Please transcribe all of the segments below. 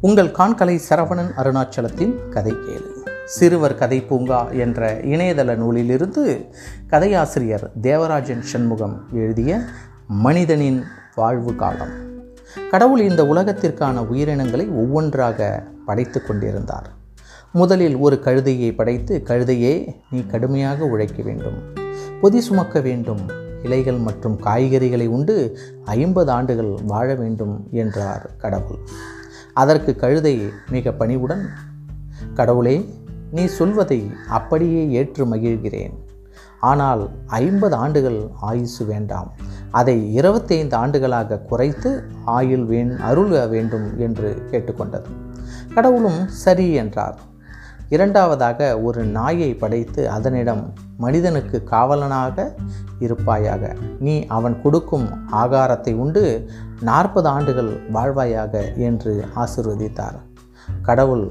உங்கள் காண்கலை சரவணன் அருணாச்சலத்தின் கதை கேளு. சிறுவர் கதை பூங்கா என்ற இணையதள நூலிலிருந்து கதையாசிரியர் தேவராஜன் சண்முகம் எழுதிய மனிதனின் வாழ்வு காலம். கடவுள் இந்த உலகத்திற்கான உயிரினங்களை ஒவ்வொன்றாக படைத்து கொண்டிருந்தார். முதலில் ஒரு கழுதையை படைத்து கழுதையே நீ கடுமையாக உழைக்க வேண்டும். பொதி சுமக்க வேண்டும். இலைகள் மற்றும் காய்கறிகளை உண்டு ஐம்பது ஆண்டுகள் வாழ வேண்டும் என்றார் கடவுள். அதற்கு கழுதை மிக பணிவுடன் கடவுளே நீ சொல்வதை அப்படியே ஏற்று மகிழ்கிறேன். ஆனால் ஐம்பது ஆண்டுகள் ஆயுசு வேண்டாம். அதை இருபத்தைந்து ஆண்டுகளாக குறைத்து ஆயுள் வேண் அருள வேண்டும் என்று கேட்டுக்கொண்டது. கடவுளும் சரி என்றார். இரண்டாவதாக ஒரு நாயை படைத்து அதனிடம் மனிதனுக்கு காவலனாக இருப்பாயாக. நீ அவன் கொடுக்கும் ஆகாரத்தை உண்டு நாற்பது ஆண்டுகள் வாழ்வாயாக என்று ஆசிர்வதித்தார். கடவுள்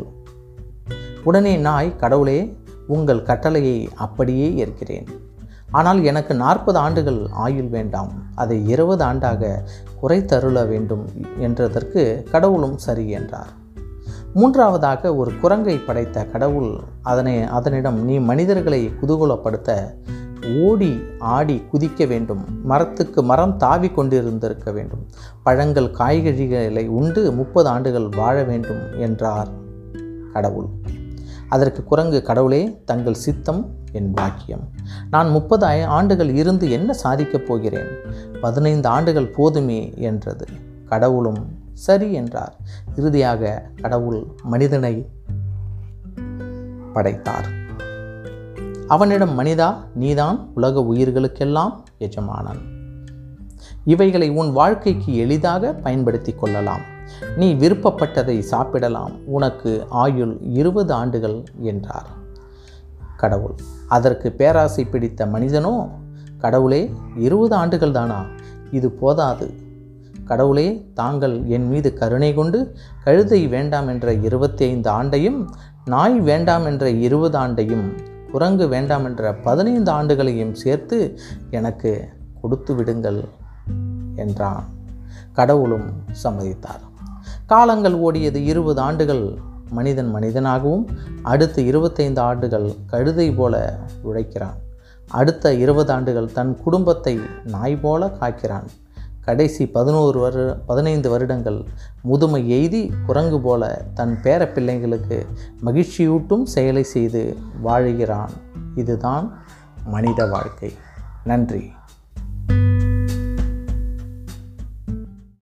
உடனே நாய் கடவுளே உங்கள் கட்டளையை அப்படியே ஏற்கிறேன். ஆனால் எனக்கு நாற்பது ஆண்டுகள் ஆயுள் வேண்டாம் அதை இருபது ஆண்டாக குறைத்தருள வேண்டும் என்றதற்கு கடவுளும் சரி என்றார். மூன்றாவதாக ஒரு குரங்கை படைத்த கடவுள் அதனை அதனிடம் நீ மனிதர்களை குதூகூலப்படுத்த ஓடி ஆடி குதிக்க வேண்டும். மரத்துக்கு மரம் தாவி கொண்டிருந்திருக்க வேண்டும். பழங்கள் காய்கறிகளை உண்டு முப்பது ஆண்டுகள் வாழ வேண்டும் என்றார் கடவுள். அதற்கு குரங்கு கடவுளே தங்கள் சித்தம் என் பாக்கியம். நான் முப்பது ஆண்டுகள் இருந்து என்ன சாதிக்கப் போகிறேன்? பதினைந்து ஆண்டுகள் போதுமே என்றது. கடவுளும் சரி என்றார். இறுதியாக கடவுள் மனிதனை படைத்தார். அவனிடம் மனிதா நீதான் உலக உயிர்களுக்கெல்லாம் எஜமானன். இவைகளை உன் வாழ்க்கைக்கு எளிதாக பயன்படுத்தி கொள்ளலாம். நீ விருப்பப்பட்டதை சாப்பிடலாம். உனக்கு ஆயுள் இருபது ஆண்டுகள் என்றார். கடவுள் அதற்கு பேராசை பிடித்த மனிதனோ? கடவுளே இருபது ஆண்டுகள் தானா? இது போதாது. கடவுளே தாங்கள் என் மீது கருணை கொண்டு கழுதை வேண்டாம் என்ற இருபத்தி ஐந்து ஆண்டையும் நாய் வேண்டாம் என்ற இருபது ஆண்டையும் குரங்கு வேண்டாம் என்ற பதினைந்து ஆண்டுகளையும் சேர்த்து எனக்கு கொடுத்து விடுங்கள் என்றான். கடவுளும் சம்மதித்தார். காலங்கள் ஓடியது இருபது ஆண்டுகள். மனிதன் மனிதனாகவும் அடுத்து இருபத்தைந்து ஆண்டுகள் கழுதை போல உழைக்கிறான். அடுத்த இருபது ஆண்டுகள் தன் குடும்பத்தை நாய் போல காக்கிறான். கடைசி பதினோரு வரு பதினைந்து வருடங்கள் முதுமை எய்தி குரங்கு போல தன் பேர பிள்ளைங்களுக்கு மகிழ்ச்சியூட்டும் செயலை செய்து வாழுகிறான். இதுதான் மனித வாழ்க்கை. நன்றி.